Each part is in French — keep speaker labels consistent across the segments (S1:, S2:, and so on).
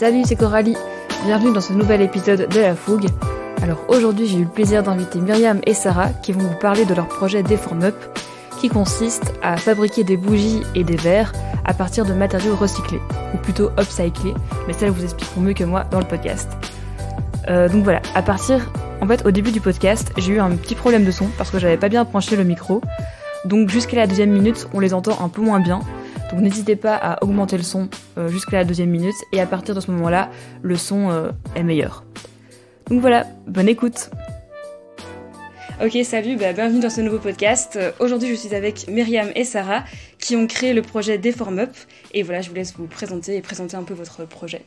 S1: Salut, c'est Coralie. Bienvenue dans ce nouvel épisode de La Fougue. Alors aujourd'hui, j'ai eu le plaisir d'inviter Myriam et Sarah qui vont vous parler de leur projet Deform Up qui consiste à fabriquer des bougies et des verres à partir de matériaux recyclés, ou plutôt upcyclés, mais ça vous expliqueront mieux que moi dans le podcast. Euh, donc voilà, à partir, en fait au début du podcast, j'ai eu un petit problème de son parce que j'avais pas bien penché le micro, donc jusqu'à la deuxième minute, on les entend un peu moins bien, donc n'hésitez pas à augmenter le son euh, jusqu'à la deuxième minute, et à partir de ce moment-là, le son euh, est meilleur. Donc voilà, bonne écoute Ok, salut, bah, bienvenue dans ce nouveau podcast. Euh, Aujourd'hui, je suis avec Myriam et Sarah qui ont créé le projet Deform Up. Et voilà, je vous laisse vous présenter et présenter un peu votre projet.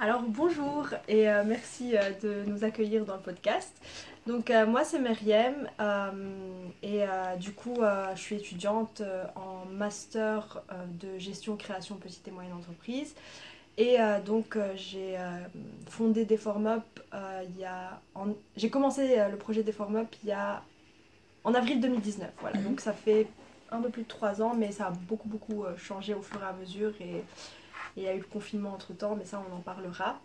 S2: Alors bonjour et euh, merci euh, de nous accueillir dans le podcast. Donc euh, moi c'est Myriam euh, et euh, du coup je suis étudiante en master de gestion création petite et moyenne entreprise. Et donc j'ai fondé Deform Up il y a... en- J'ai commencé le projet Deform Up il y a... en avril 2019. Voilà,
S1: Mhm.
S2: donc ça fait un peu plus de trois ans mais ça a beaucoup beaucoup changé au fur et à mesure et et il y a eu le confinement entre temps, mais ça on en parlera.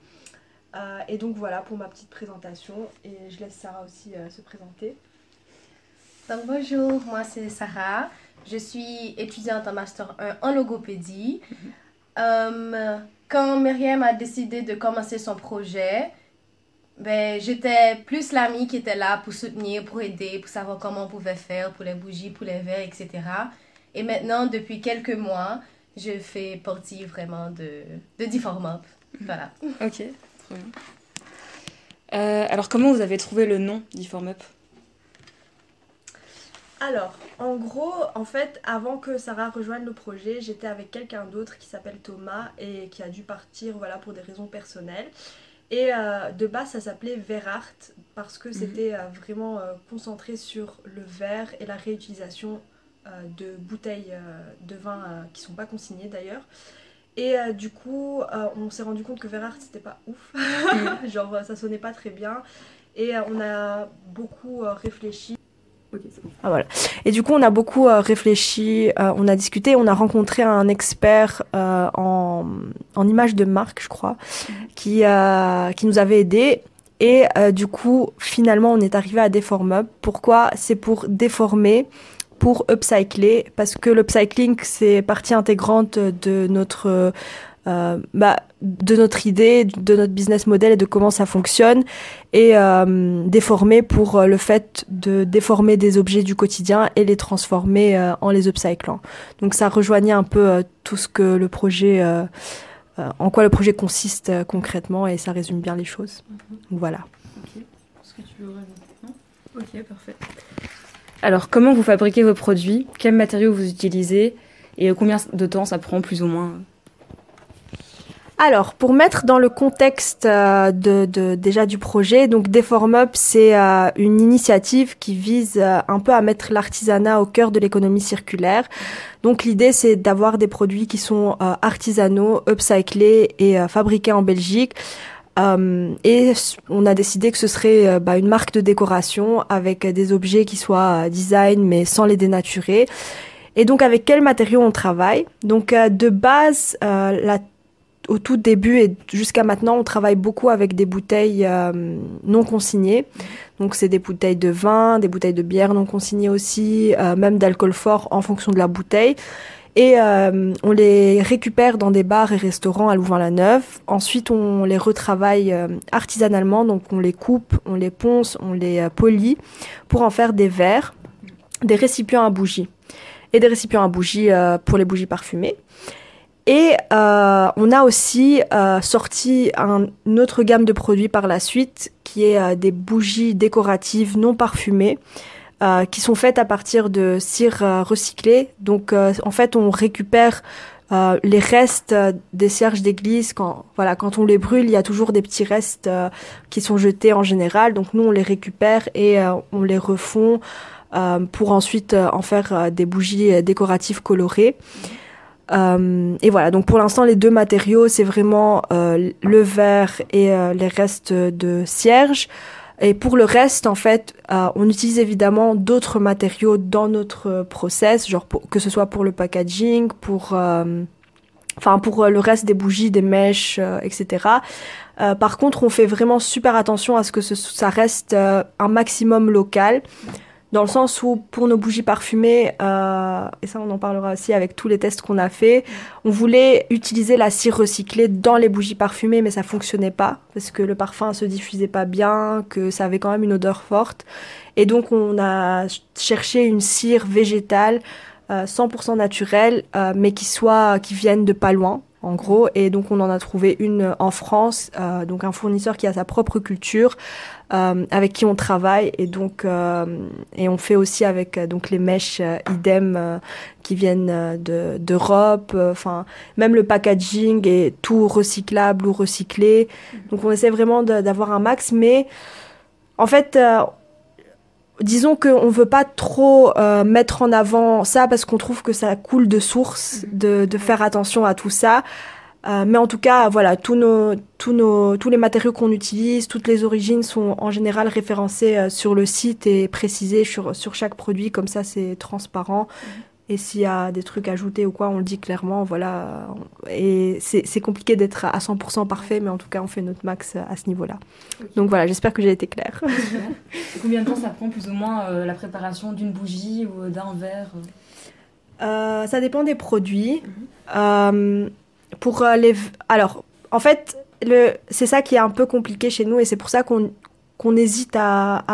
S2: Euh, et donc voilà pour ma petite présentation et je laisse Sarah aussi euh, se présenter.
S3: Donc bonjour, moi c'est Sarah. Je suis étudiante en Master 1 en logopédie. Euh, quand Myriam a décidé de commencer son projet, ben, j'étais plus l'amie qui était là pour soutenir, pour aider, pour savoir comment on pouvait faire pour les bougies, pour les verres, etc. Et maintenant, depuis quelques mois, je fais partie vraiment de, de Up. Voilà.
S1: Ok, trop bien. Euh, alors comment vous avez trouvé le nom Deform Up?
S2: Alors, en gros, en fait, avant que Sarah rejoigne le projet, j'étais avec quelqu'un d'autre qui s'appelle Thomas et qui a dû partir voilà, pour des raisons personnelles. Et euh, de base, ça s'appelait Verart parce que c'était euh, vraiment euh, concentré sur le verre et la réutilisation de bouteilles de vin qui sont pas consignées d'ailleurs. Et euh, du coup, euh, on s'est rendu compte que Verart c'était pas ouf, genre euh, ça sonnait pas très bien. Et euh, on a beaucoup euh, réfléchi ah, voilà. Et du coup, on a beaucoup euh, réfléchi, euh, on a discuté, on a rencontré un expert euh, en, en images de marque, je crois, qui, euh, qui nous avait aidé. Et euh, du coup, finalement, on est arrivé à Deform Up. Pourquoi? C'est pour déformer, pour upcycler, parce que l'upcycling, c'est partie intégrante de notre, euh, bah, de notre idée, de notre business model et de comment ça fonctionne et euh, déformer pour euh, le fait de déformer des objets du quotidien et les transformer euh, en les upcyclant. Donc ça rejoignait un peu tout ce que le projet, en quoi le projet consiste concrètement et ça résume bien les choses. Donc voilà.
S1: Ok, est-ce que tu veux non? Ok, parfait. Alors comment vous fabriquez vos produits? Quels matériaux vous utilisez? Et combien de temps ça prend plus ou moins?
S2: Alors, pour mettre dans le contexte euh, de, déjà du projet, donc Deform Up, c'est euh, une initiative qui vise euh, un peu à mettre l'artisanat au cœur de l'économie circulaire. Donc l'idée, c'est d'avoir des produits qui sont artisanaux, upcyclés et fabriqués en Belgique. Euh, et on a décidé que ce serait euh, bah, une marque de décoration avec des objets qui soient euh, design mais sans les dénaturer. Et donc avec quels matériaux on travaille? Donc de base, la au tout début et jusqu'à maintenant, on travaille beaucoup avec des bouteilles non consignées. Donc, c'est des bouteilles de vin, des bouteilles de bière non consignées aussi, même d'alcool fort en fonction de la bouteille. Et euh, on les récupère dans des bars et restaurants à Louvain-la-Neuve. Ensuite, on les retravaille euh, artisanalement, donc on les coupe, on les ponce, on les euh, polit pour en faire des verres, des récipients à bougies et des récipients à bougies pour les bougies parfumées. Et on a aussi sorti un, une autre gamme de produits par la suite, qui est des bougies décoratives non parfumées, euh, qui sont faites à partir de cire euh, recyclée. Donc euh, en fait, on récupère euh, les restes des cierges d'église. Quand, voilà, quand on les brûle, il y a toujours des petits restes qui sont jetés en général. Donc nous, on les récupère et on les refond pour ensuite en faire des bougies décoratives colorées. Et voilà, donc pour l'instant, les deux matériaux, c'est vraiment le verre et les restes de cierge. Et pour le reste, en fait, euh, on utilise évidemment d'autres matériaux dans notre process, genre que ce soit pour le packaging, pour, euh, enfin pour le reste des bougies, des mèches, etc. par contre, on fait vraiment super attention à ce que ça reste un maximum local dans le sens où pour nos bougies parfumées, euh, et ça on en parlera aussi avec tous les tests qu'on a fait, on voulait utiliser la cire recyclée dans les bougies parfumées, mais ça fonctionnait pas parce que le parfum se diffusait pas bien, que ça avait quand même une odeur forte, et donc on a cherché une cire végétale 100% euh, naturelle, euh, mais qui soit qui vienne de pas loin en gros. Et donc on en a trouvé une en France, euh, donc un fournisseur qui a sa propre culture, euh, avec qui on travaille. Et donc euh, et on fait aussi avec donc les mèches idem qui viennent de d'Europe. Enfin même le packaging est tout recyclable ou recyclé. Donc on essaie vraiment d'avoir un max, mais en fait disons qu'on ne veut pas trop euh, mettre en avant ça parce qu'on trouve que ça coule de source de, de faire attention à tout ça. Euh, mais en tout cas, voilà, tous nos, tous nos, tous les matériaux qu'on utilise, toutes les origines sont en général référencées euh, sur le site et précisées sur, sur chaque produit. Comme ça, c'est transparent. Et s'il y a des trucs ajoutés ou quoi, on le dit clairement, voilà. Et c'est compliqué d'être à 100% parfait, mais en tout cas, on fait notre max à ce niveau-là. Donc voilà, j'espère que j'ai été claire.
S1: Combien de temps ça prend plus ou moins euh, la préparation d'une bougie ou d'un verre?
S2: Euh, Ça dépend des produits. Mhm. Euh, pour les... Alors, en fait, c'est ça qui est un peu compliqué chez nous et c'est pour ça qu'on qu'on hésite à,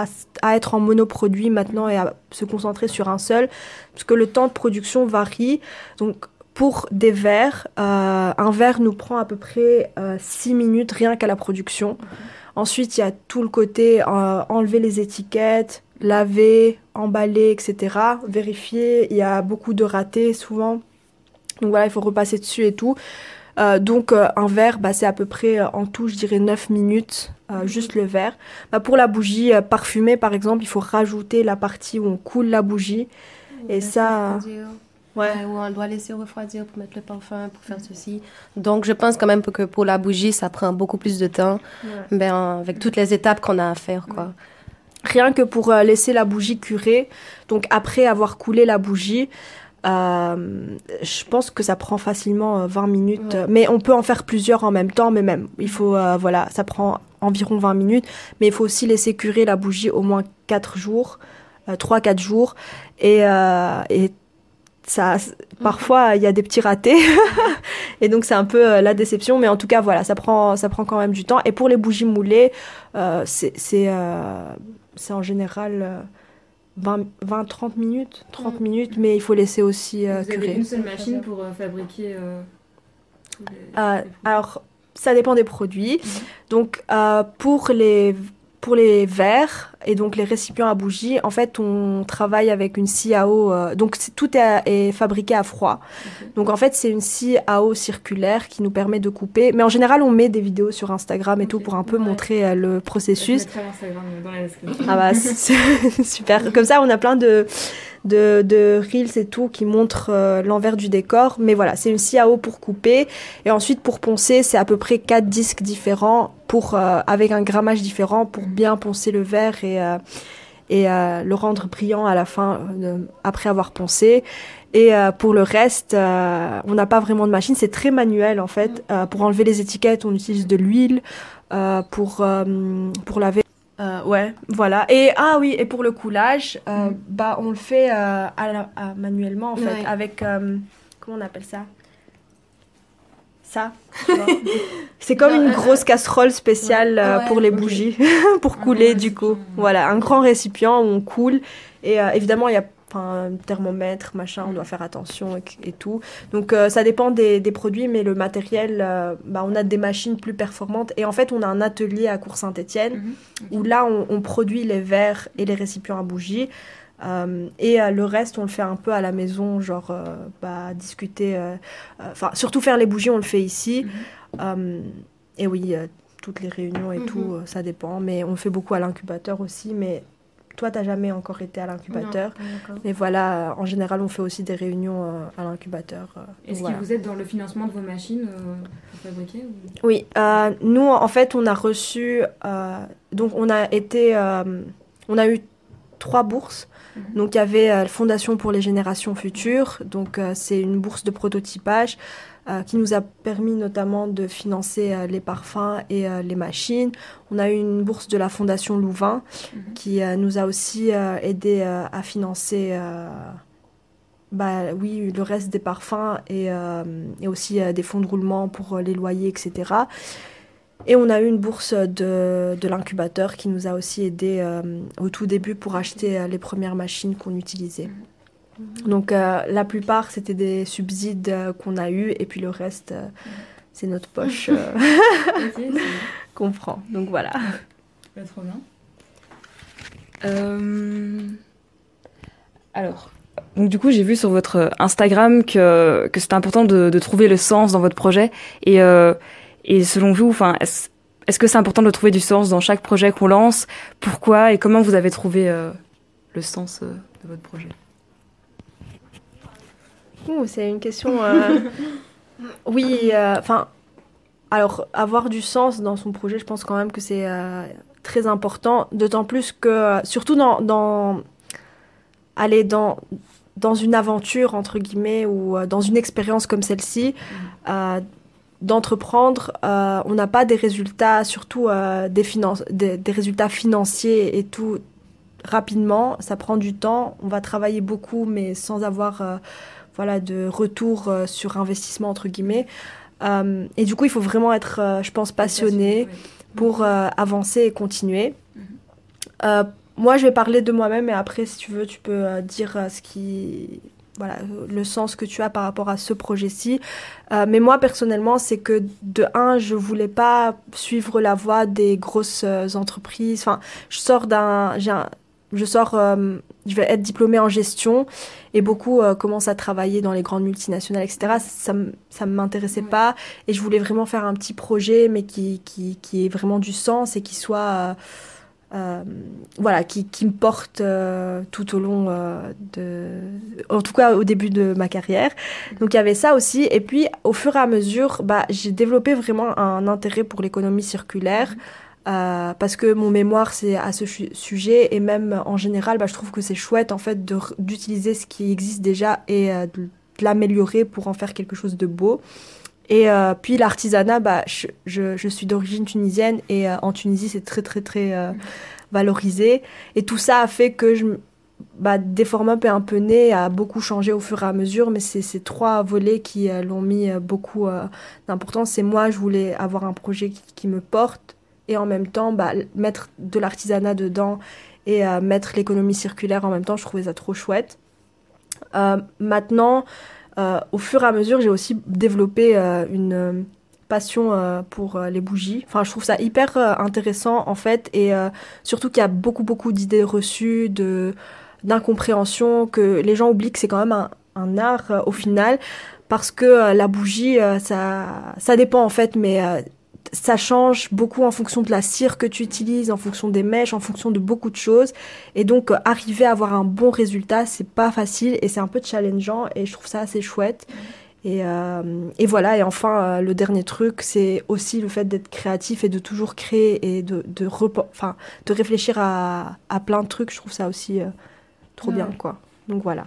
S2: à, être en monoproduit maintenant et à se concentrer sur un seul, parce que le temps de production varie. Donc, pour des verres, euh, un verre nous prend à peu près 6 euh, minutes rien qu'à la production. Ensuite, il y a tout le côté euh, enlever les étiquettes, laver, emballer, etc. Vérifier. Il y a beaucoup de ratés souvent. Donc voilà, il faut repasser dessus et tout. Euh, donc euh, un verre, bah, c'est à peu près euh, en tout, je dirais 9 minutes, mhm. juste le verre. Bah, pour la bougie parfumée, par exemple, il faut rajouter la partie où on coule la bougie. et ça...
S3: Ouais. Où on doit laisser refroidir pour mettre le parfum, pour faire ceci. Donc, je pense quand même que pour la bougie, ça prend beaucoup plus de temps, ben, avec toutes les étapes qu'on a à faire, quoi.
S2: Rien que pour laisser la bougie curer, donc après avoir coulé la bougie, euh, je pense que ça prend facilement 20 euh, minutes, mais on peut en faire plusieurs en même temps, mais même, il faut, euh, voilà, ça prend environ 20 minutes, mais il faut aussi laisser curer la bougie au moins 4 jours, 3-4 jours, et, et ça, parfois il y a des petits ratés, et donc c'est un peu la déception, mais en tout cas, voilà, ça prend, ça prend quand même du temps, et pour les bougies moulées, c'est, en général 20-30 minutes, 30 mm. minutes, mais il faut laisser aussi
S1: euh, Vous Avez une seule machine pour euh, fabriquer euh,
S2: euh, Alors, ça dépend des produits. Mm. Donc, pour les pour les verres et donc les récipients à bougie, en fait, on travaille avec une scie à eau. Euh, donc tout est, fabriqué à froid. Donc en fait, c'est une scie à eau circulaire qui nous permet de couper. Mais en général, on met des vidéos sur Instagram et tout pour un peu montrer euh, le processus.
S1: Je dans la description.
S2: Ah bah super. Comme ça, on a plein de de, de reels et tout qui montrent euh, l'envers du décor. Mais voilà, c'est une scie à eau pour couper. Et ensuite, pour poncer, c'est à peu près quatre disques différents pour, euh, avec un grammage différent pour bien poncer le verre et, euh, et le rendre brillant à la fin après avoir poncé. Et pour le reste, on n'a pas vraiment de machine, c'est très manuel en fait. pour enlever les étiquettes, on utilise de l'huile. pour, pour laver euh, ouais, voilà. Et ah oui, et pour le coulage, euh, mm. bah on le fait euh, à manuellement en fait, avec comment on appelle ça? Ça. C'est comme une grosse casserole spéciale pour les bougies, pour couler du coup. Voilà, un grand récipient où on coule. Et évidemment, il y a un thermomètre, machin, on doit faire attention et, tout. Donc euh, ça dépend des, produits, mais le matériel, euh, bah, on a des machines plus performantes. Et en fait, on a un atelier à Cour-Saint-Étienne mhm. où là, on, produit les verres et les récipients à bougies. Euh, et le reste, on le fait un peu à la maison, genre bah, discuter, enfin surtout faire les bougies, on le fait ici. Mhm. et oui, toutes les réunions et mhm. tout, ça dépend. Mais on fait beaucoup à l'incubateur aussi. Mais toi, tu n'as jamais encore été à l'incubateur. Mais voilà, en général, on fait aussi des réunions euh, à l'incubateur. Euh,
S1: Est-ce que vous êtes dans le financement de vos machines euh, fabriquer
S2: Oui, nous, en fait, on a reçu. donc, on a été. on a eu trois bourses. Mhm. Donc, il y avait la Fondation pour les générations futures. Donc, c'est une bourse de prototypage. qui nous a permis notamment de financer les parfums et les machines. On a eu une bourse de la Fondation Louvain mhm. qui nous a aussi aidé à financer bah, oui, le reste des parfums et, et aussi des fonds de roulement pour les loyers, etc. Et on a eu une bourse de, de l'incubateur qui nous a aussi aidé euh, au tout début pour acheter euh, les premières machines qu'on utilisait. Donc euh, la plupart, c'était des subsides qu'on a eus et puis le reste, c'est notre poche qu'on prend. Donc voilà.
S1: Pas trop bien. Alors, donc du coup, j'ai vu sur votre Instagram que, que c'était important de, de, trouver le sens dans votre projet. Et et selon vous, enfin, est-ce que c'est important de trouver du sens dans chaque projet qu'on lance? Pourquoi et comment vous avez trouvé euh, le sens euh, de votre projet?
S2: C'est une question. Euh, oui, enfin, alors avoir du sens dans son projet, je pense quand même que c'est très important. D'autant plus que, surtout dans, dans aller dans dans une aventure entre guillemets ou dans une expérience comme celle-ci. Mmh d'entreprendre, euh, on n'a pas des résultats, surtout euh, des, finances, des, résultats financiers et tout rapidement. Ça prend du temps. On va travailler beaucoup, mais sans avoir euh, voilà de retour sur investissement entre guillemets. et du coup, il faut vraiment être, je pense, passionné pour avancer et continuer. Mhm. moi, je vais parler de moi-même, et après, si tu veux, tu peux dire ce qui voilà, le sens que tu as par rapport à ce projet-ci. Euh, mais moi, personnellement, c'est que de un, je voulais pas suivre la voie des grosses euh, entreprises. Enfin, je sors d'un, je sors, euh, je vais être diplômée en gestion et beaucoup commencent à travailler dans les grandes multinationales, etc. Ça, ça ne m'intéressait pas et je voulais vraiment faire un petit projet, mais qui, qui, qui ait vraiment du sens et qui soit euh, voilà, qui, me porte euh, tout au long euh, de, en tout cas au début de ma carrière. Donc il y avait ça aussi. Et puis au fur et à mesure, bah, j'ai développé vraiment un intérêt pour l'économie circulaire. parce que mon mémoire c'est à ce sujet et même en général bah, je trouve que c'est chouette en fait d'utiliser ce qui existe déjà et de l'améliorer pour en faire quelque chose de beau et euh, puis l'artisanat, bah, je, suis d'origine tunisienne et euh, en Tunisie, c'est très, très, très euh, valorisé. Et tout ça a fait que je, bah, Deform est un peu né, a beaucoup changé au fur et à mesure, mais c'est ces trois volets qui l'ont mis beaucoup d'importance. C'est moi, je voulais avoir un projet qui, me porte et en même temps bah, mettre de l'artisanat dedans et mettre l'économie circulaire en même temps. Je trouvais ça trop chouette. maintenant, au fur et à mesure, j'ai aussi développé euh, une euh, passion pour les bougies. Enfin, je trouve ça hyper intéressant en fait, et surtout qu'il y a beaucoup beaucoup d'idées reçues, de d'incompréhension, que les gens oublient que c'est quand même un, art au final, parce que la bougie, ça ça dépend en fait, mais ça change beaucoup en fonction de la cire que tu utilises, en fonction des mèches, en fonction de beaucoup de choses. Et donc, euh, arriver à avoir un bon résultat, c'est pas facile et c'est un peu challengeant et je trouve ça assez chouette. Et, euh, et voilà, et enfin, euh, le dernier truc, c'est aussi le fait d'être créatif et de toujours créer et de, de, enfin, de réfléchir à, à, plein de trucs. Je trouve ça aussi trop bien, quoi. Donc voilà.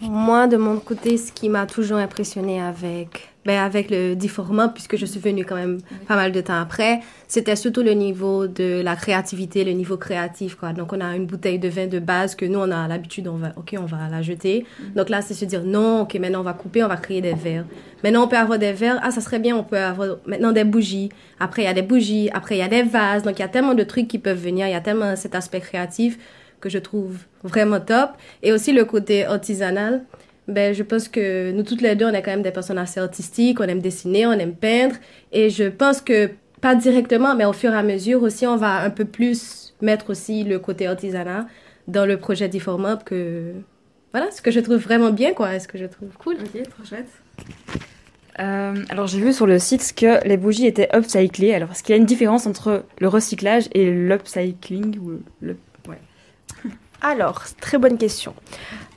S3: Moi, de mon côté, ce qui m'a toujours impressionné avec ben, avec le déformant, puisque je suis venue quand même pas mal de temps après, c'était surtout le niveau de la créativité, le niveau créatif, quoi. Donc, on a une bouteille de vin de base que nous, on a l'habitude, on va, OK, on va la jeter. Mm-hmm. Donc là, c'est se dire, non, OK, maintenant, on va couper, on va créer des verres. Maintenant, on peut avoir des verres. Ah, ça serait bien, on peut avoir maintenant des bougies. Après, il y a des bougies. Après, il y a des vases. Donc, il y a tellement de trucs qui peuvent venir. Il y a tellement cet aspect créatif que je trouve vraiment top. Et aussi le côté artisanal ben, je pense que nous toutes les deux, on est quand même des personnes assez artistiques, on aime dessiner, on aime peindre. Et je pense que, pas directement, mais au fur et à mesure aussi, on va un peu plus mettre aussi le côté artisanat dans le projet d'Iformop que... Voilà, ce que je trouve vraiment bien, quoi, ce que je trouve cool.
S1: Ok, trop chouette. Euh, alors j'ai vu sur le site que les bougies étaient upcyclées. Alors est-ce qu'il y a une différence entre le recyclage et l'upcycling ou le...
S2: ouais. Alors, très bonne question.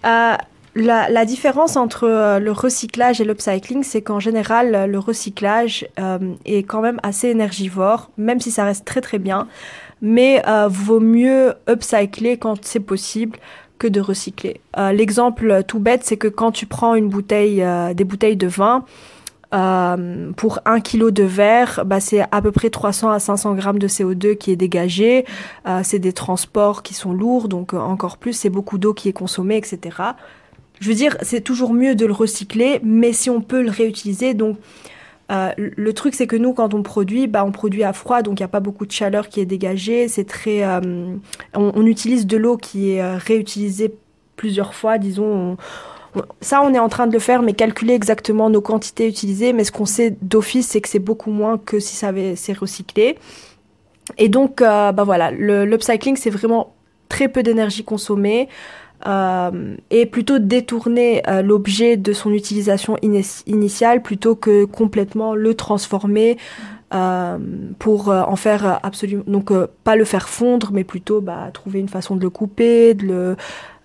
S2: Euh, la, différence entre euh, le recyclage et l'upcycling, c'est qu'en général, le recyclage euh, est quand même assez énergivore, même si ça reste très très bien. Mais euh, vaut mieux upcycler quand c'est possible que de recycler. L'exemple tout bête, c'est que quand tu prends une bouteille, des bouteilles de vin, euh, pour un kilo de verre, bah, c'est à peu près 300 à 500 grammes de CO2 qui est dégagé. Euh, c'est des transports qui sont lourds, donc euh, encore plus, c'est beaucoup d'eau qui est consommée, etc. Je veux dire, c'est toujours mieux de le recycler, mais si on peut le réutiliser, donc euh, le truc, c'est que nous, quand on produit, bah, on produit à froid, donc il n'y a pas beaucoup de chaleur qui est dégagée. C'est très, euh, on, utilise de l'eau qui est réutilisée plusieurs fois, disons. On, ça, on est en train de le faire, mais calculer exactement nos quantités utilisées. Mais ce qu'on sait d'office, c'est que c'est beaucoup moins que si ça avait s'est recyclé. Et donc, euh, bah voilà, l'upcycling, c'est vraiment très peu d'énergie consommée. Euh, et plutôt détourner euh, l'objet de son utilisation initiale plutôt que complètement le transformer euh, pour en faire absolument donc pas le faire fondre mais plutôt bah, trouver une façon de le couper de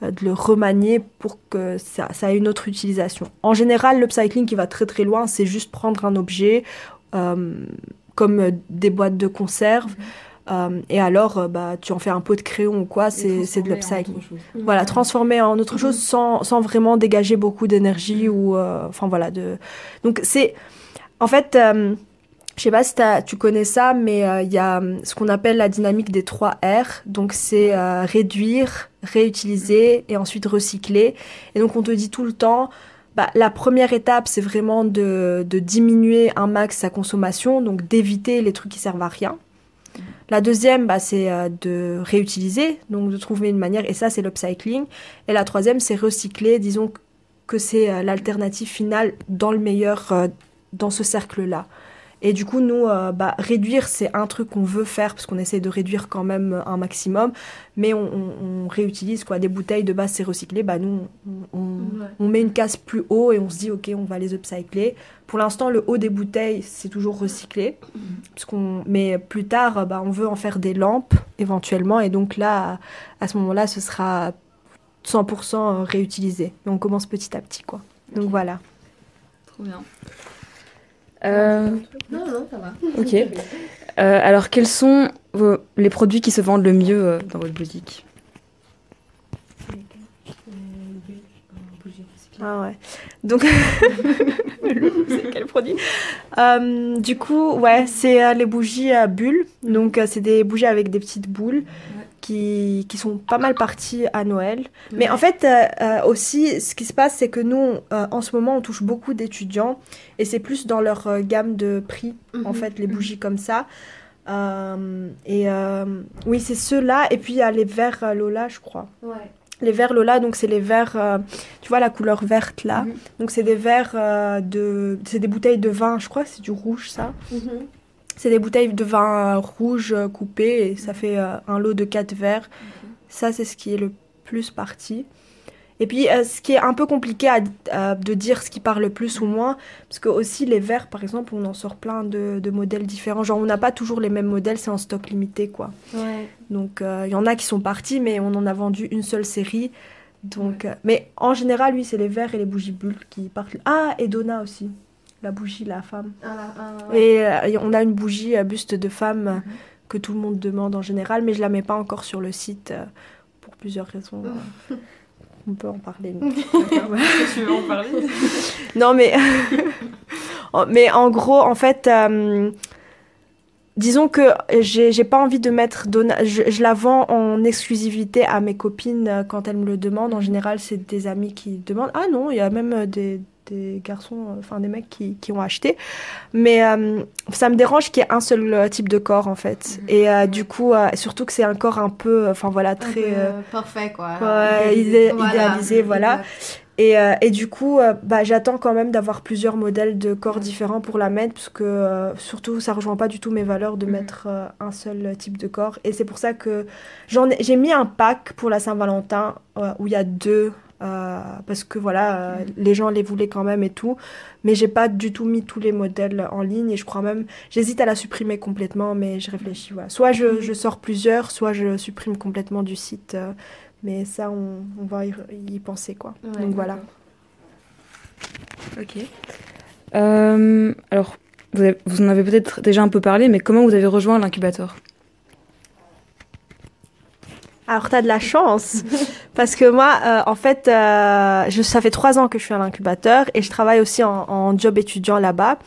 S2: le remanier pour que ça, ait une autre utilisation. En général, l'upcycling qui va très très loin, c'est juste prendre un objet comme des boîtes de conserve. Euh, et alors, euh, bah, tu en fais un pot de crayon ou quoi, c'est de l'upcycling. Voilà, transformer en autre chose sans, sans vraiment dégager beaucoup d'énergie ou. Euh, enfin, voilà. De... Donc, c'est. En fait, euh, je sais pas si tu connais ça, mais il y a ce qu'on appelle la dynamique des trois R. Donc, c'est réduire, réutiliser et ensuite recycler. Et donc, on te dit tout le temps. Bah, la première étape, c'est vraiment de, de diminuer un max sa consommation, donc d'éviter les trucs qui servent à rien. La deuxième, bah, c'est euh, de réutiliser, donc de trouver une manière, et ça, c'est l'upcycling. Et la troisième, c'est recycler, disons que c'est euh, l'alternative finale dans le meilleur, euh, dans ce cercle-là. Et du coup, nous, euh, bah, réduire, c'est un truc qu'on veut faire parce qu'on essaie de réduire quand même un maximum, mais on, on, on réutilise quoi. Des bouteilles de base, c'est recyclé. Bah, nous, on, ouais. on, met une case plus haut et on se dit, OK, on va les upcycler. Pour l'instant, le haut des bouteilles, c'est toujours recyclé. Parce qu'on, mais plus tard, bah, on veut en faire des lampes éventuellement. Et donc là, à ce moment-là, ce sera 100% réutilisé. Mais on commence petit à petit. quoi. Donc okay. voilà.
S1: Trop bien.
S3: Euh... Non, non, ça va.
S1: Ok. Euh, alors, quels sont vos, les produits qui se vendent le mieux euh, dans votre boutique
S2: Ah ouais. Donc, c'est quel produit? Euh, Du coup, ouais, c'est euh, les bougies à bulles. Donc, euh, c'est des bougies avec des petites boules qui, qui sont pas mal parties à Noël. Ouais. Mais en fait, euh, aussi, ce qui se passe, c'est que nous, euh, en ce moment, on touche beaucoup d'étudiants et c'est plus dans leur euh, gamme de prix, -hmm. en fait, les bougies comme ça. et oui, c'est ceux-là. Et puis, il y a les verres Lola, je crois.
S3: Ouais.
S2: Les verres Lola, donc c'est les euh, tu vois la couleur verte là. -hmm. Donc c'est des verres euh, de, c'est des bouteilles de vin, je crois c'est du rouge ça. Mm. C'est des bouteilles de vin rouge coupées et ça fait euh, un lot de quatre verres. Ça c'est ce qui est le plus parti. Et puis, euh, ce qui est un peu compliqué à, à, de dire ce qui parle le plus ou moins, parce que aussi les verres, par exemple, on en sort plein de, de modèles différents. Genre, on n'a pas toujours les mêmes modèles, c'est en stock limité, quoi.
S3: Ouais.
S2: Donc, il euh, y en a qui sont partis, mais on en a vendu une seule série. Donc, ouais. euh, mais en général, oui, c'est les verres et les bougies bulles qui partent. Ah, et Donna aussi, la bougie, la femme.
S3: Ah, ah, ouais.
S2: Et euh, on a une bougie à buste de femme mm -hmm. que tout le monde demande en général, mais je la mets pas encore sur le site euh, pour plusieurs raisons. on peut en parler.
S1: tu veux en parler?
S2: Non, mais, mais en gros, en fait, euh, disons que j'ai pas envie de mettre. Je, je, la vends en exclusivité à mes copines quand elles me le demandent. En général, c'est des amis qui demandent. Ah non, il y a même des, des garçons, enfin des mecs qui, qui ont acheté. Mais euh, ça me dérange qu'il y ait un seul type de corps en fait. -hmm. Et euh, du coup, euh, surtout que c'est un corps un peu, enfin voilà, très.
S3: parfait quoi.
S2: Ouais, idéalisé, voilà. idéalisé, voilà. Et, euh, et, du coup, euh, bah, j'attends quand même d'avoir plusieurs modèles de corps différents pour la mettre, parce que euh, surtout, ça rejoint pas du tout mes valeurs de mmh. mettre un seul type de corps. Et c'est pour ça que j'ai mis un pack pour la Saint-Valentin où il y a deux. Parce que voilà, mmh. les gens les voulaient quand même et tout, mais j'ai pas du tout mis tous les modèles en ligne et je crois même, j'hésite à la supprimer complètement, mais je réfléchis. Voilà. Soit je, je, sors plusieurs, soit je supprime complètement du site mais ça, on, on va y, y, penser, quoi. Ouais, Donc voilà.
S1: Ok. Euh, alors, vous, avez, vous, en avez peut-être déjà un peu parlé, mais comment vous avez rejoint l'incubateur?
S2: Alors, tu as de la chance. parce que moi, euh, en fait, euh, je, ça fait trois ans que je suis à l'incubateur et je travaille aussi en, en job étudiant là-bas.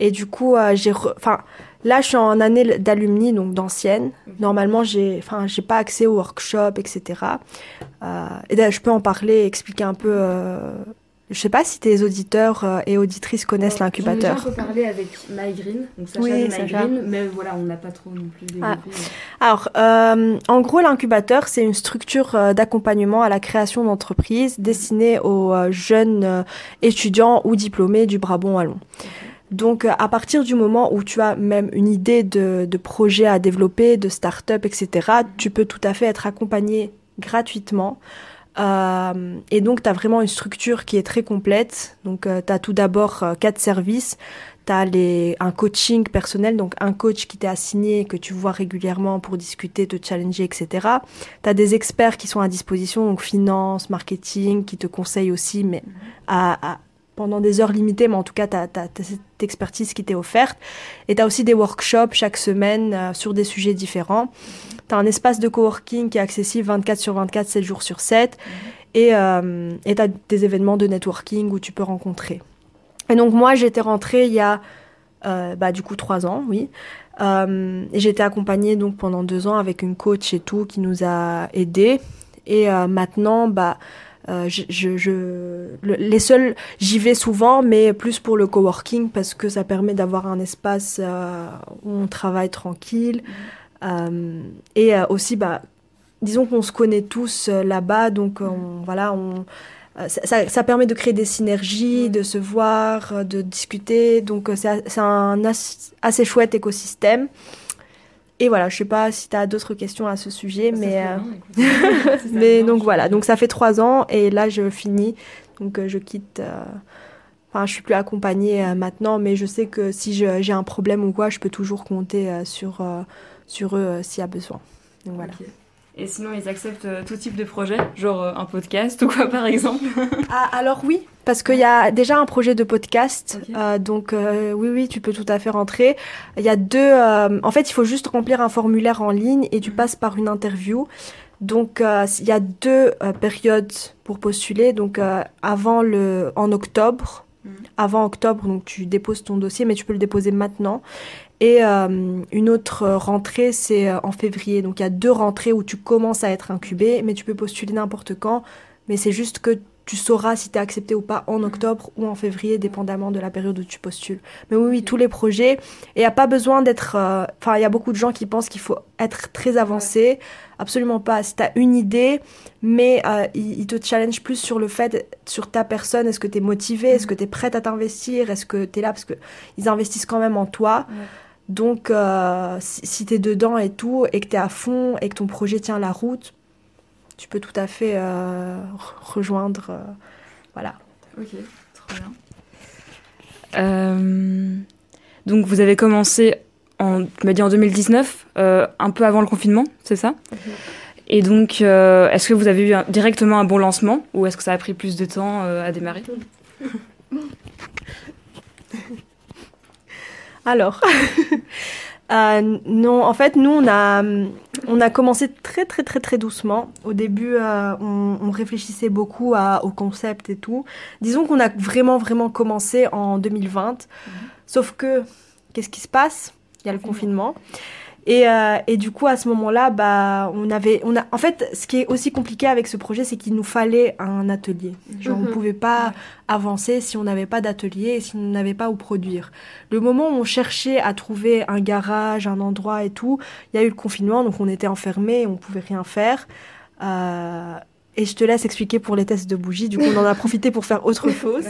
S2: Et du coup, euh, j'ai. Enfin, là, je suis en année d'alumni, donc d'ancienne. Normalement, j'ai enfin, j'ai pas accès aux workshops, etc. Euh, et d'ailleurs, je peux en parler, expliquer un peu. Je sais pas si tes auditeurs euh, et auditrices connaissent l'incubateur.
S1: J'ai peu parlé avec My Green, donc Sacha
S2: Oui,
S1: de My
S2: Sacha.
S1: Green, mais voilà, on n'a pas trop non plus
S2: Ah. Alors, euh, en gros, l'incubateur, c'est une structure euh, d'accompagnement à la création d'entreprises destinée aux jeunes étudiants ou diplômés du Brabant wallon. Donc, à partir du moment où tu as même une idée de, de projet à développer, de start-up, etc., tu peux tout à fait être accompagné gratuitement. Euh, et donc, tu as vraiment une structure qui est très complète. Donc, tu as tout d'abord euh, quatre services. Tu as les, un coaching personnel, donc un coach qui t'est assigné, que tu vois régulièrement pour discuter, te challenger, etc. Tu as des experts qui sont à disposition, donc finance, marketing, qui te conseillent aussi, mais à, à- pendant des heures limitées, mais en tout cas, tu as, cette expertise qui t'est offerte. Et tu as aussi des workshops chaque semaine euh, sur des sujets différents. Tu as un espace de coworking qui est accessible 24 sur 24, 7 jours sur 7. Et euh, tu as des événements de networking où tu peux rencontrer. Et donc moi, j'étais rentrée il y a euh, bah, du coup trois ans, oui. Euh, et été accompagnée donc pendant deux ans avec une coach et tout qui nous a aidés. Et maintenant, bah, euh, je, je, je- le- les seuls, j'y vais souvent, mais plus pour le coworking parce que ça permet d'avoir un espace euh, où on travaille tranquille. Euh, et aussi, bah, disons qu'on se connaît tous là-bas, donc on, voilà, on, ça, ça- ça permet de créer des synergies, de se voir, de discuter. Donc c'est un as- assez chouette écosystème. Et voilà, je sais pas si tu as d'autres questions à ce sujet,
S1: Ça,
S2: mais, euh, mais donc voilà, donc ça fait trois ans et là je finis, donc euh, je quitte. euh, Enfin, je suis plus accompagnée euh, maintenant, mais je sais que si j'ai un problème ou quoi, je peux toujours compter sur, sur eux s'il y a besoin. Donc voilà.
S1: Et sinon, ils acceptent euh, tout type de projet, genre euh, un podcast ou quoi par exemple
S2: Ah, alors oui, parce qu'il y a déjà un projet de podcast, euh, donc euh, oui, oui, tu peux tout à fait rentrer. Il y a deux, euh, en fait, il faut juste remplir un formulaire en ligne et tu
S1: Mhm.
S2: passes par une interview. Donc il y a deux périodes pour postuler. Donc avant le, en octobre,
S1: Mhm.
S2: avant octobre, donc tu déposes ton dossier, mais tu peux le déposer maintenant. Et euh, une autre rentrée, c'est euh, en février. Donc il y a deux rentrées où tu commences à être incubé, mais tu peux postuler n'importe quand. Mais c'est juste que tu sauras si tu es accepté ou pas en octobre ou en février, dépendamment de la période où tu postules. Mais oui, oui, tous les projets. Et il n'y a pas besoin d'être... euh, Enfin, il y a beaucoup de gens qui pensent qu'il faut être très avancé. Absolument pas. Si tu as une idée, mais euh, ils, ils te challenge plus sur le fait, sur ta personne. Est-ce que tu es motivé Est-ce que tu es prête à t'investir? Est-ce que tu es là? Parce qu'ils investissent quand même en toi.
S1: Ouais.
S2: Donc, euh, si, si tu es dedans et tout, et que tu es à fond, et que ton projet tient la route, tu peux tout à fait euh, re- rejoindre. euh, voilà.
S1: Ok, trop bien. Euh, donc vous avez commencé, en, tu m'as dit en 2019, euh, un peu avant le confinement, c'est ça? Et donc, euh, est-ce que vous avez eu un- directement un bon lancement ou est-ce que ça a pris plus de temps euh, à démarrer?
S2: Alors, euh, non, en fait, nous, on a, on a commencé très, très, très, très doucement. Au début, euh, on, on réfléchissait beaucoup à- au concept et tout. Disons qu'on a vraiment, vraiment commencé en 2020. Sauf que, qu'est-ce qui se passe? Il y a le confinement. Et, euh, et du coup, à ce moment-là, bah, on avait, on a, en fait, ce qui est aussi compliqué avec ce projet, c'est qu'il nous fallait un atelier. Genre, on
S3: Mhm.
S2: pouvait pas avancer si on n'avait pas d'atelier et si on n'avait pas où produire. Le moment où on cherchait à trouver un garage, un endroit et tout, il y a eu le confinement, donc on était enfermés, on pouvait rien faire. Euh, et je te laisse expliquer pour les tests de bougies. Du coup, on en a profité pour faire autre chose.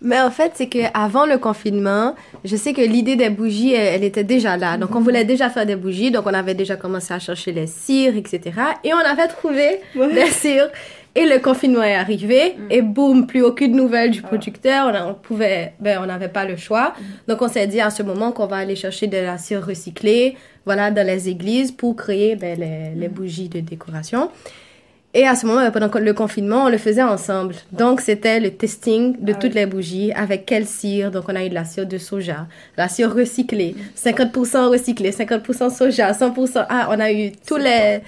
S3: Mais en fait, c'est que avant le confinement, je sais que l'idée des bougies, elle, elle était déjà là. Donc, on voulait déjà faire des bougies. Donc, on avait déjà commencé à chercher les cires, etc. Et on avait trouvé des cires. Et le confinement est arrivé. Et boum, plus aucune nouvelle du producteur. On, a- on pouvait, ben, on n'avait pas le choix. Donc, on s'est dit à ce moment qu'on va aller chercher de la cire recyclée, voilà, dans les églises pour créer ben, les, les bougies de décoration. Et à ce moment, pendant le confinement, on le faisait ensemble. Donc, c'était le testing de
S1: Ah
S3: toutes
S1: oui.
S3: les bougies avec quelle cire. Donc, on a eu de la cire de soja, la cire recyclée, 50% recyclée, 50% soja, 100%. Ah, on a eu tous les.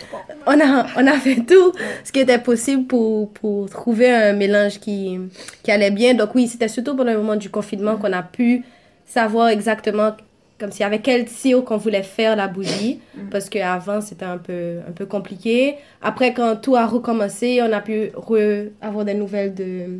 S3: On a, on a fait tout ce qui était possible pour, pour trouver un mélange qui, qui allait bien. Donc, oui, c'était surtout pendant le moment du confinement qu'on a pu savoir exactement comme y avait quelle cire qu'on voulait faire la bougie parce qu'avant c'était un peu un peu compliqué. Après quand tout a recommencé on a pu re- avoir des nouvelles de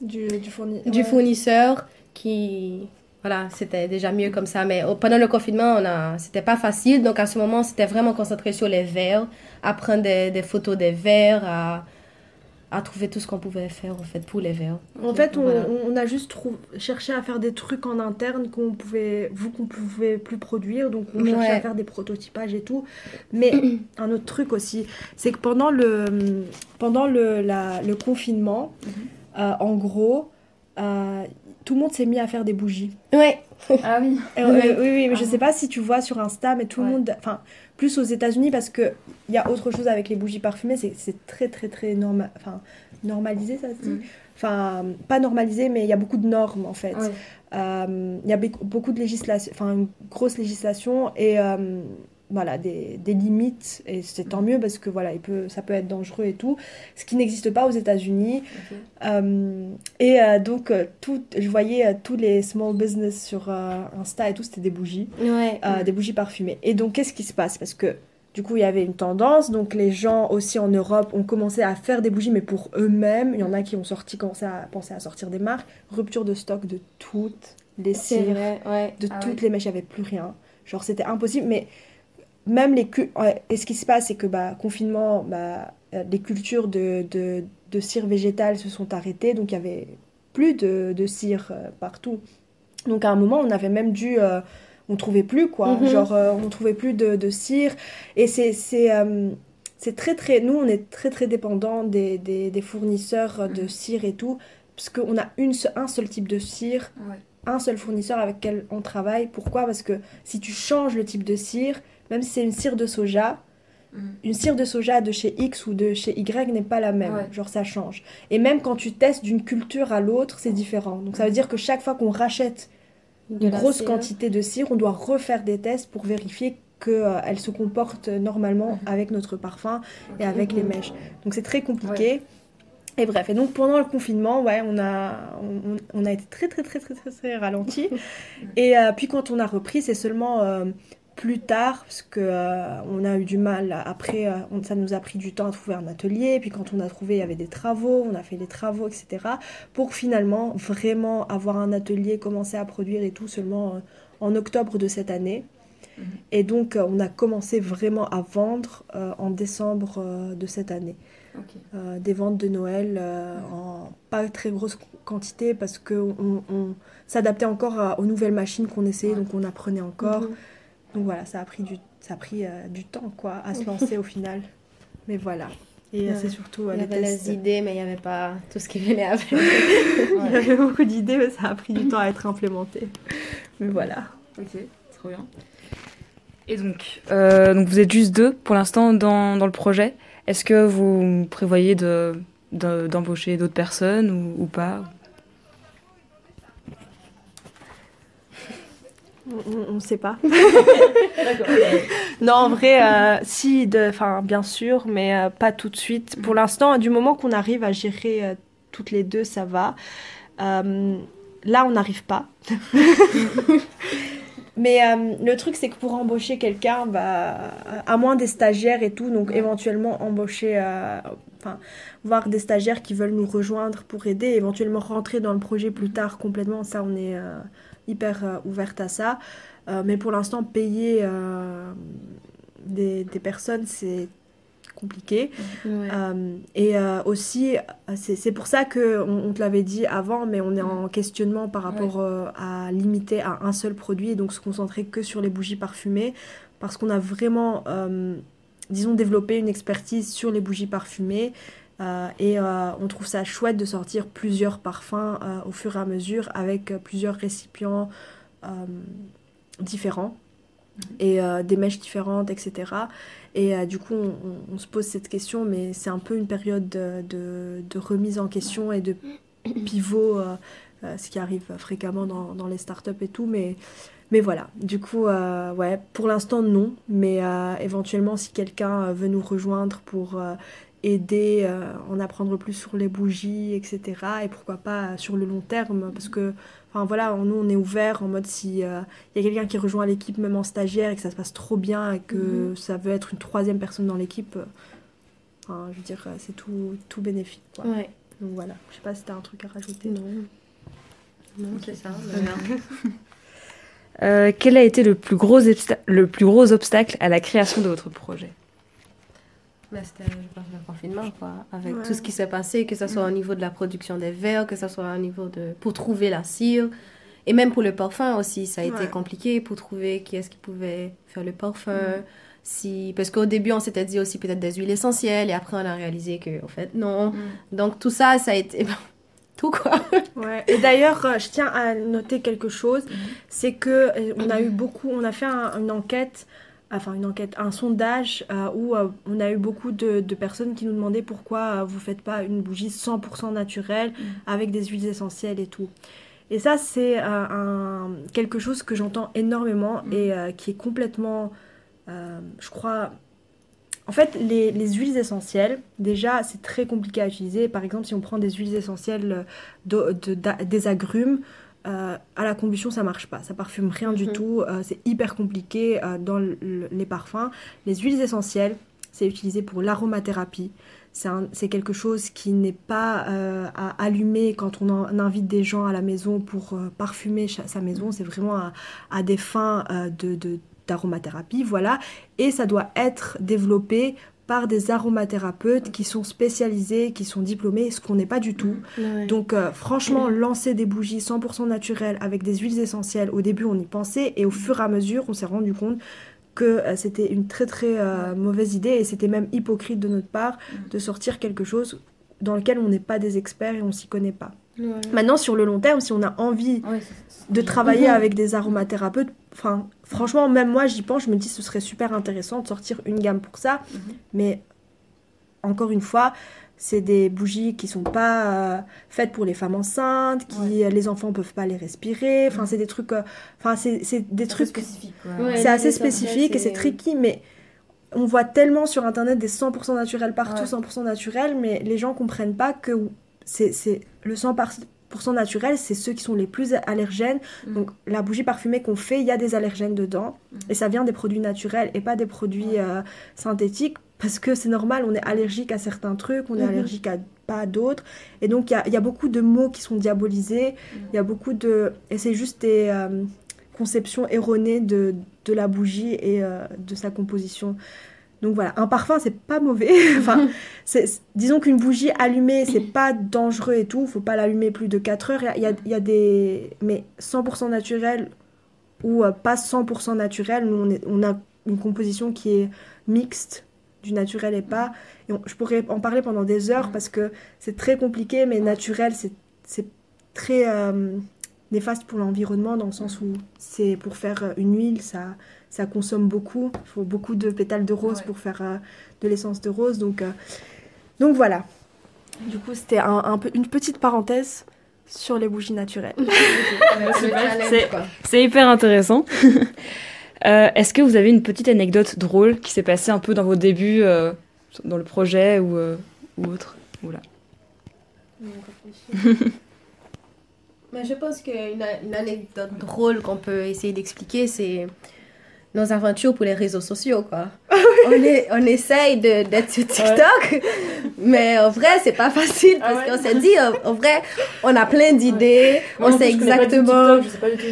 S2: Du, du, fourni-
S3: du
S2: ouais.
S3: fournisseur qui voilà c'était déjà mieux comme ça. Mais au- pendant le confinement on a c'était pas facile. Donc à ce moment c'était vraiment concentré sur les verres à prendre des, des photos des verres à à trouver tout ce qu'on pouvait faire en fait pour les verres
S2: En fait, on,
S3: Voilà.
S2: on a juste trou- cherché à faire des trucs en interne qu'on pouvait, vous qu'on pouvait plus produire, donc on cherchait
S3: Ouais.
S2: à faire des prototypages et tout. Mais un autre truc aussi, c'est que pendant le, pendant le, la- le confinement, euh, en gros, euh, tout le monde s'est mis à faire des bougies.
S3: ouais
S1: Ah oui.
S2: Euh, oui, oui, mais je
S1: Ah
S2: sais pas si tu vois sur Insta, mais tout le monde, enfin, plus aux États-Unis parce que il y a autre chose avec les bougies parfumées, c'est très très très norma enfin normalisé ça se dit.
S1: Mm.
S2: Enfin, pas normalisé, mais il y a beaucoup de normes en fait.
S1: Ouais.
S2: Euh, Il y a beaucoup de législation, enfin une grosse législation et euh, voilà des, des limites et c'est tant mieux parce que voilà il peut, ça peut être dangereux et tout, ce qui n'existe pas aux États-Unis. Euh, et euh, donc euh, tout, je voyais tous les small business sur Insta et tout, c'était des bougies,
S3: ouais
S2: des bougies parfumées. Et donc qu'est-ce qui se passe? Parce que du coup il y avait une tendance, donc les gens aussi en Europe ont commencé à faire des bougies mais pour eux-mêmes. Il y en a qui ont sorti, commencé à penser à sortir des marques, rupture de stock de toutes les cires
S3: vrai ouais
S2: de
S1: Ah
S2: toutes les mèches, il n'y avait plus rien. Genre, c'était impossible. Mais même les... et ce qui se passe, c'est que, bah, confinement, bah, euh, les cultures de, de, de cire végétale se sont arrêtées. Donc, il y avait plus de, de cire euh, partout. Donc, à un moment, on avait même dû... euh, on trouvait plus, quoi.
S3: Mhm.
S2: Genre, euh, on trouvait plus de, de cire. Et c'est... c'est euh, c'est très très nous on est très très dépendant des, des, des fournisseurs de
S1: Mhm.
S2: cire et tout parce qu'on a une, un seul type de cire
S1: Ouais.
S2: Un seul fournisseur avec lequel on travaille. Pourquoi? Parce que si tu changes le type de cire, même si c'est une cire de soja,
S1: Mm.
S2: une cire de soja de chez X ou de chez Y n'est pas la même.
S1: Ouais.
S2: Genre ça change. Et même quand tu testes d'une culture à l'autre, c'est différent. Donc ça veut dire que chaque fois qu'on rachète une grosse
S3: cire.
S2: quantité de cire, on doit refaire des tests pour vérifier qu'elle se comporte normalement avec notre parfum et avec les
S3: Mhm.
S2: mèches. Donc c'est très compliqué. Et bref, et donc pendant le confinement, ouais, on a, on, on a été très très très très très, très ralenti. et euh, puis quand on a repris, c'est seulement euh, plus tard, parce que euh, on a eu du mal. Après, euh, on- ça nous a pris du temps à trouver un atelier. Puis quand on a trouvé, il y avait des travaux, on a fait les travaux, etc. Pour finalement vraiment avoir un atelier, commencer à produire et tout seulement en octobre de cette année.
S1: Mhm.
S2: Et donc, on a commencé vraiment à vendre en décembre de cette année. Euh, des ventes de Noël euh, en pas très grosse quantité parce que on, s'adaptait encore à- aux nouvelles machines qu'on essayait,
S1: Ouais.
S2: donc on apprenait encore.
S3: Mhm.
S2: Donc voilà, ça a pris du, ça a pris, euh, du temps quoi, à se lancer au final. Mais voilà. Et
S3: Ouais.
S2: c'est surtout euh,
S3: il y avait
S2: tests.
S3: les idées mais il n'y avait pas tout ce qui venait avec
S2: Il y avait beaucoup d'idées, mais ça a pris du temps à être implémenté. Mais voilà.
S1: Ok, trop bien. Et donc, euh, donc vous êtes juste deux pour l'instant dans, dans le projet. Est-ce que vous prévoyez de, de- d'embaucher d'autres personnes ou, ou pas?
S2: On ne sait pas. Non, en vrai, euh, si, de, enfin, bien sûr, mais euh, pas tout de suite. Pour l'instant, du moment qu'on arrive à gérer euh, toutes les deux, ça va. Là, on n'arrive pas. mais euh, le truc, c'est que pour embaucher quelqu'un, bah, à moins des stagiaires et tout, donc
S1: Ouais.
S2: éventuellement embaucher, euh, enfin, voir des stagiaires qui veulent nous rejoindre pour aider, éventuellement rentrer dans le projet plus tard complètement, ça, on est euh, hyper euh, ouverte à ça. Mais pour l'instant, payer des, des personnes, c'est compliqué.
S3: Ouais.
S2: Euh, et euh, aussi, c'est pour ça que on, on te l'avait dit avant, mais on est en questionnement par rapport euh, à limiter à un seul produit et donc se concentrer que sur les bougies parfumées, parce qu'on a vraiment, disons, développé une expertise sur les bougies parfumées. et on trouve ça chouette de sortir plusieurs parfums au fur et à mesure avec plusieurs récipients différents. Et des mèches différentes, etc. Et du coup, on, se pose cette question, mais c'est un peu une période de, de, remise en question et de pivot, ce qui arrive fréquemment dans, dans les startups et tout. Mais mais voilà, du coup, euh, ouais, pour l'instant non, mais euh, éventuellement si quelqu'un euh, veut nous rejoindre pour aider, en apprendre plus sur les bougies, etc. Et pourquoi pas sur le long terme, parce que, enfin voilà, nous on est ouvert en mode si il y a quelqu'un qui rejoint l'équipe même en stagiaire et que ça se passe trop bien et que mhm. ça veut être une troisième personne dans l'équipe, enfin, je veux dire, c'est tout, tout bénéfique. Quoi.
S3: Ouais.
S2: Donc voilà, je sais pas si t'as un truc à rajouter.
S3: Non. Non, c'est ça.
S1: Euh, quel a été le plus, gros le plus gros obstacle à la création de votre projet?
S3: Bah, C'était le confinement, quoi. Avec tout ce qui s'est passé, que ce soit au niveau de la production des verres, que ce soit au niveau de... pour trouver la cire. Et même pour le parfum aussi, ça a été compliqué pour trouver qui est-ce qui pouvait faire le parfum. Si... Parce qu'au début, on s'était dit aussi peut-être des huiles essentielles, et après, on a réalisé que, en fait, non. Mm. Donc, tout ça, ça a été quoi.
S2: ouais. Et d'ailleurs, euh, je tiens à noter quelque chose, c'est que euh, on a eu beaucoup, on a fait une enquête, enfin une enquête, un sondage euh, où on a eu beaucoup de, personnes qui nous demandaient pourquoi vous faites pas une bougie 100% naturelle mhm. avec des huiles essentielles et tout. Et ça, c'est un, quelque chose que j'entends énormément mhm. et qui est complètement, je crois, en fait, les, huiles essentielles, déjà, c'est très compliqué à utiliser. Par exemple, si on prend des huiles essentielles de, des agrumes, euh, à la combustion, ça marche pas. Ça parfume rien du mhm. tout. Euh, c'est hyper compliqué euh, dans les parfums. Les huiles essentielles, c'est utilisé pour l'aromathérapie. C'est quelque chose qui n'est pas à allumer quand on, invite des gens à la maison pour parfumer sa maison. C'est vraiment à, des fins de d'aromathérapie, voilà. Et ça doit être développé par des aromathérapeutes qui sont spécialisés, qui sont diplômés, ce qu'on n'est pas du tout. Donc euh, franchement, lancer des bougies 100% naturelles avec des huiles essentielles, au début on y pensait et au fur et à mesure on s'est rendu compte que euh, c'était une très très euh, mauvaise idée et c'était même hypocrite de notre part de sortir quelque chose dans lequel on n'est pas des experts et on s'y connaît pas. Maintenant, sur le long terme, si on a envie de travailler avec des aromathérapeutes, enfin, franchement, même moi, j'y pense, je me dis ce serait super intéressant de sortir une gamme pour ça. Mhm. Mais encore une fois, c'est des bougies qui sont pas euh, faites pour les femmes enceintes, qui les enfants peuvent pas les respirer. Enfin, c'est des trucs, euh, enfin, c'est des trucs. C'est assez spécifique et c'est tricky, mais on voit tellement sur internet des 100% naturels partout, 100% naturels, mais les gens comprennent pas que c'est le 100% naturel, c'est ceux qui sont les plus allergènes. Mm. Donc la bougie parfumée qu'on fait, il y a des allergènes dedans. Mm. Et ça vient des produits naturels et pas des produits euh, synthétiques. Parce que c'est normal, on est allergique à certains trucs, on est mm-hmm. allergique à pas d'autres. Et donc il y a, beaucoup de mots qui sont diabolisés. Mm. Il y a beaucoup de... Et c'est juste des euh, conceptions erronées de, de, la bougie et euh, de sa composition. Donc voilà, un parfum, c'est pas mauvais. enfin, disons qu'une bougie allumée, c'est pas dangereux et tout. Faut pas l'allumer plus de 4 heures. Il y a, des. Mais 100% naturel ou euh, pas 100% naturel, nous, on, on, a une composition qui est mixte, du naturel et pas. Et je pourrais en parler pendant des heures parce que c'est très compliqué, mais naturel, c'est très euh, néfaste pour l'environnement dans le sens où c'est pour faire une huile, ça ça consomme beaucoup. Il faut beaucoup de pétales de rose pour faire euh, de l'essence de rose. Donc, euh, donc voilà. Du coup, c'était un, peu, une petite parenthèse sur les bougies naturelles.
S1: C'est hyper intéressant. Euh, est-ce que vous avez une petite anecdote drôle qui s'est passée un peu dans vos débuts, dans le projet ou, ou autre? Oula.
S3: Mais je pense qu'une une anecdote drôle qu'on peut essayer d'expliquer, c'est nos aventures pour les réseaux sociaux, quoi. Ah on, est, on essaye d'être sur TikTok, mais en vrai, c'est pas facile parce ah qu'on s'est dit, en, vrai, on a plein d'idées, on sait exactement.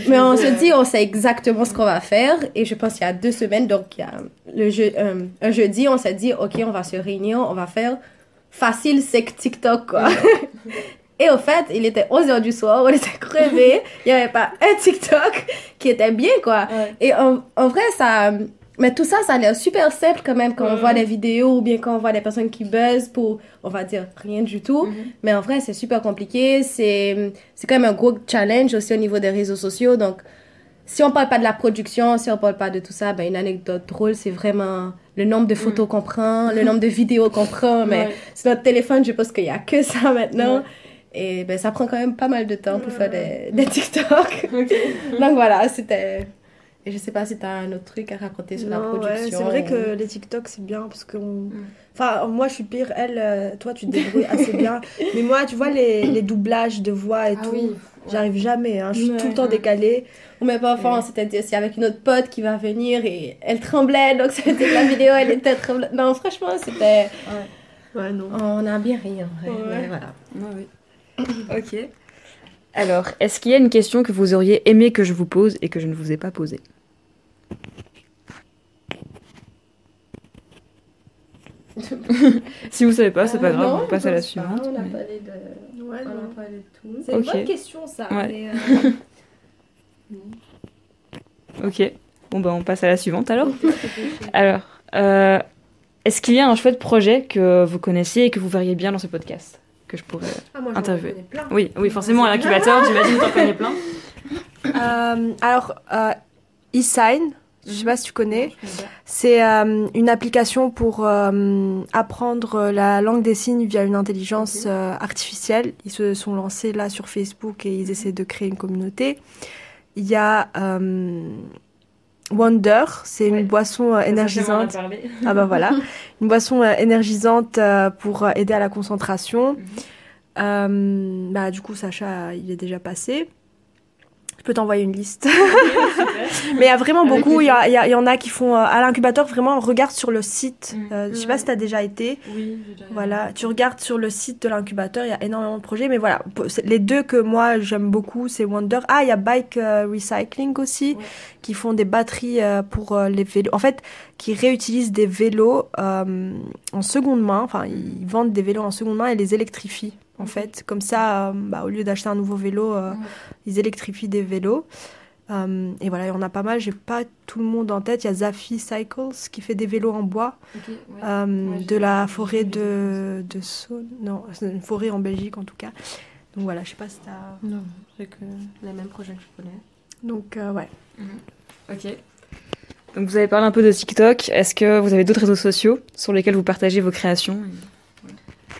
S3: mais on se dit, on sait exactement ce qu'on va faire. Et je pense qu'il y a deux semaines, donc il y a le jeu, euh, un jeudi, on s'est dit, OK, on va se réunir, on va faire facile, c'est TikTok, quoi. Et au fait, il était 11h du soir, on était crevés. il n'y avait pas un TikTok qui était bien, quoi. Et en, vrai, ça. Mais tout ça, ça a l'air super simple quand même quand on voit des vidéos ou bien quand on voit des personnes qui buzzent pour, on va dire, rien du tout. Mm-hmm. Mais en vrai, c'est super compliqué. C'est quand même un gros challenge aussi au niveau des réseaux sociaux. Donc, si on parle pas de la production, si on parle pas de tout ça, ben, une anecdote drôle, c'est vraiment le nombre de photos qu'on prend, le nombre de vidéos qu'on prend. Mais
S1: Ouais.
S3: sur notre téléphone, je pense qu'il y a que ça maintenant. Et ben, ça prend quand même pas mal de temps pour faire des, des TikTok. Donc voilà, c'était. Et je sais pas si tu as un autre truc à raconter sur la
S2: Non, ouais,
S3: production.
S2: c'est vrai
S3: ou-
S2: que les TikTok c'est bien parce qu'on. Enfin, moi je suis pire, elle, euh, toi tu te débrouilles assez bien. Mais moi, tu vois, les, les doublages de voix et
S1: Ah
S2: tout,
S1: oui.
S2: j'arrive jamais, hein, je suis
S3: Ouais.
S2: tout le temps décalée.
S3: Ou même parfois, on s'était dit aussi avec une autre pote qui va venir et elle tremblait, donc c'était la vidéo, elle était tremblante. Non, franchement, c'était.
S2: Ouais, non.
S3: On a bien ri en vrai.
S2: Ouais.
S3: mais voilà.
S1: oui. ok. Alors, est-ce qu'il y a une question que vous auriez aimé que je vous pose et que je ne vous ai pas posée? Si vous savez pas, c'est pas
S3: Euh,
S1: grave,
S3: non,
S1: on passe
S3: je
S1: à la suivante.
S3: On a
S1: mais-
S3: parlé de.
S2: Ouais,
S3: On
S2: non.
S3: a parlé de tout.
S2: C'est
S1: Ok.
S2: une bonne question ça.
S1: Ouais.
S2: mais, euh,
S1: Ok. Bon, bah, on passe à la suivante alors. Alors, euh, est-ce qu'il y a un chouette projet que vous connaissiez et que vous verriez bien dans ce podcast? Que je pourrais.
S2: Ah, moi, plein.
S1: Oui, oui, forcément, à l'incubateur, j'imagine que t'en connais plein.
S2: Euh, alors, euh, eSign, je sais pas si tu connais, c'est euh, une application pour euh, apprendre la langue des signes via une intelligence euh, artificielle. Ils se sont lancés là sur Facebook et ils essaient de créer une communauté. Il y a euh, Wonder, c'est
S1: Ouais.
S2: une boisson euh, énergisante. Ah bah voilà, une boisson euh, énergisante euh, pour aider à la concentration.
S1: Mhm.
S2: Bah du coup Sacha, il est déjà passé. Je peux t'envoyer une liste. Mais il y a vraiment beaucoup. Il y, a- il y a- il y en a qui font euh, à l'incubateur vraiment regarde sur le site.
S1: Mhm.
S2: Euh, je sais pas si tu as déjà été.
S1: Oui, déjà
S2: Voilà, tu regardes sur le site de l'incubateur, il y a énormément de projets. Mais voilà, les deux que moi j'aime beaucoup, c'est Wonder. Ah, il y a Bike euh, Recycling aussi,
S1: Ouais.
S2: qui font des batteries euh, pour les vélos. En fait, qui réutilisent des vélos en seconde main. Enfin, ils vendent des vélos en seconde main et les électrifient. En fait, comme ça, euh, bah, au lieu d'acheter un nouveau vélo, euh,
S1: Ouais.
S2: ils électrifient des vélos. Euh, et voilà, il y en a pas mal. J'ai pas tout le monde en tête. Il y a Zafi Cycles qui fait des vélos en bois
S1: ouais.
S2: euh,
S1: Ouais,
S2: de la forêt de, de Saône. Non, c'est une forêt en Belgique en tout cas. Donc voilà, je sais pas si t'as.
S3: Non, c'est que les mêmes projets que je connais.
S2: Donc euh, ouais.
S1: Ok. Donc vous avez parlé un peu de TikTok. Est-ce que vous avez d'autres réseaux sociaux sur lesquels vous partagez vos créations?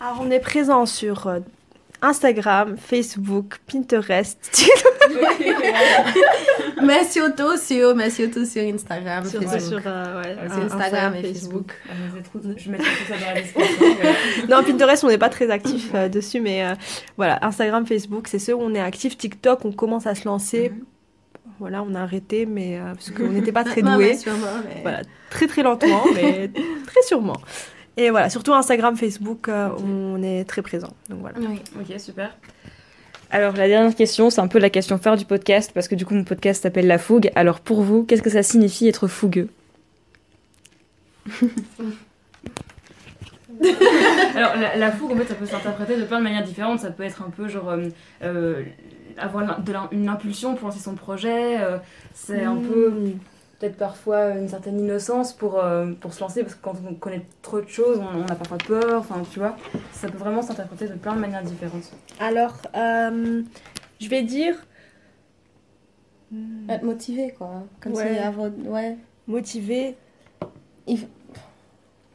S2: Alors on est présent sur euh, Instagram, Facebook, Pinterest,
S3: Mais surtout sur, mais surtout sur Instagram,
S2: sur,
S3: Facebook.
S2: sur, euh, ouais,
S3: Sur
S2: Insta,
S3: Instagram et Facebook.
S1: Je mettrai tout ça dans la description.
S2: Non, Pinterest, on n'est pas très actif euh, dessus, mais euh, voilà, Instagram, Facebook, c'est ceux où on est actif. TikTok, on commence à se lancer.
S1: Mhm.
S2: Voilà, on a arrêté, mais euh, parce qu'on n'était pas très
S3: Non,
S2: doués.
S3: mais sûrement, mais-
S2: Voilà, très très lentement, mais très sûrement. Et voilà, surtout Instagram, Facebook, euh, on est très présent. Donc voilà.
S3: Oui.
S1: Ok, super. Alors la dernière question, c'est un peu la question phare du podcast, parce que du coup mon podcast s'appelle La Fougue. Alors pour vous, qu'est-ce que ça signifie être fougueux? Alors la, la fougue, en fait, ça peut s'interpréter de plein de manières différentes. Ça peut être un peu genre euh, euh, avoir de une impulsion pour lancer son projet. euh, c'est un peu
S2: Mm.
S1: Peut-être parfois une certaine innocence pour, euh, pour se lancer, parce que quand on connaît trop de choses, on, on a parfois peur. Enfin, tu vois, ça peut vraiment s'interpréter de plein de manières différentes.
S2: Alors, euh, je vais dire
S3: Être motivé, quoi. Comme
S2: Ouais.
S3: si avoir... Ouais.
S2: motivé.
S3: Il-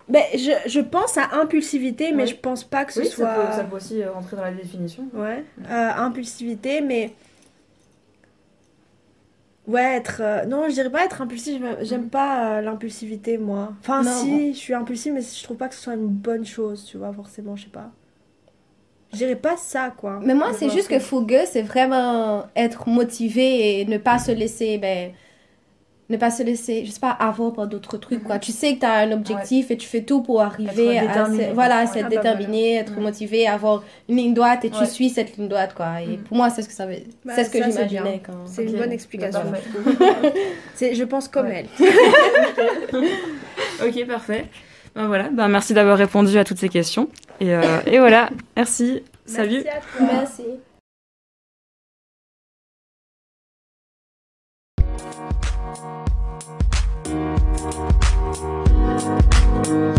S2: Ben, je, je pense à impulsivité, mais
S1: Oui.
S2: je pense pas que ce
S1: Oui,
S2: soit.
S1: ça, peut, ça peut aussi rentrer dans la définition.
S2: Ouais, euh, impulsivité, mais. Ouais, être. euh, Non, je dirais pas être impulsif, j'aime- j'aime pas euh, l'impulsivité, moi. Enfin,
S3: Non,
S2: si,
S3: moi-
S2: je suis impulsive, mais je trouve pas que ce soit une bonne chose, tu vois, forcément, je sais pas. Je dirais pas ça, quoi.
S3: Mais moi, c'est juste que fougueux, c'est vraiment être motivé et ne pas se laisser, ben, ne pas se laisser, je sais pas, avoir par d'autres trucs, quoi. Tu sais que tu as un objectif et tu fais tout pour arriver à... ce- Voilà,
S2: Ah
S3: être déterminé, être
S1: Ouais.
S3: motivé, avoir une ligne droite et tu
S1: Ouais.
S3: suis cette ligne droite, quoi. Et
S1: Mm.
S3: pour moi, c'est ce que ça veut...
S2: Bah,
S3: c'est ce que j'imaginais quand...
S2: C'est une bonne explication. C'est, je pense comme
S1: Ouais.
S2: elle.
S1: ok, parfait. Ben voilà, ben merci d'avoir répondu à toutes ces questions. Et, euh, et voilà, merci. Salut.
S2: Merci à toi.
S3: Merci. you.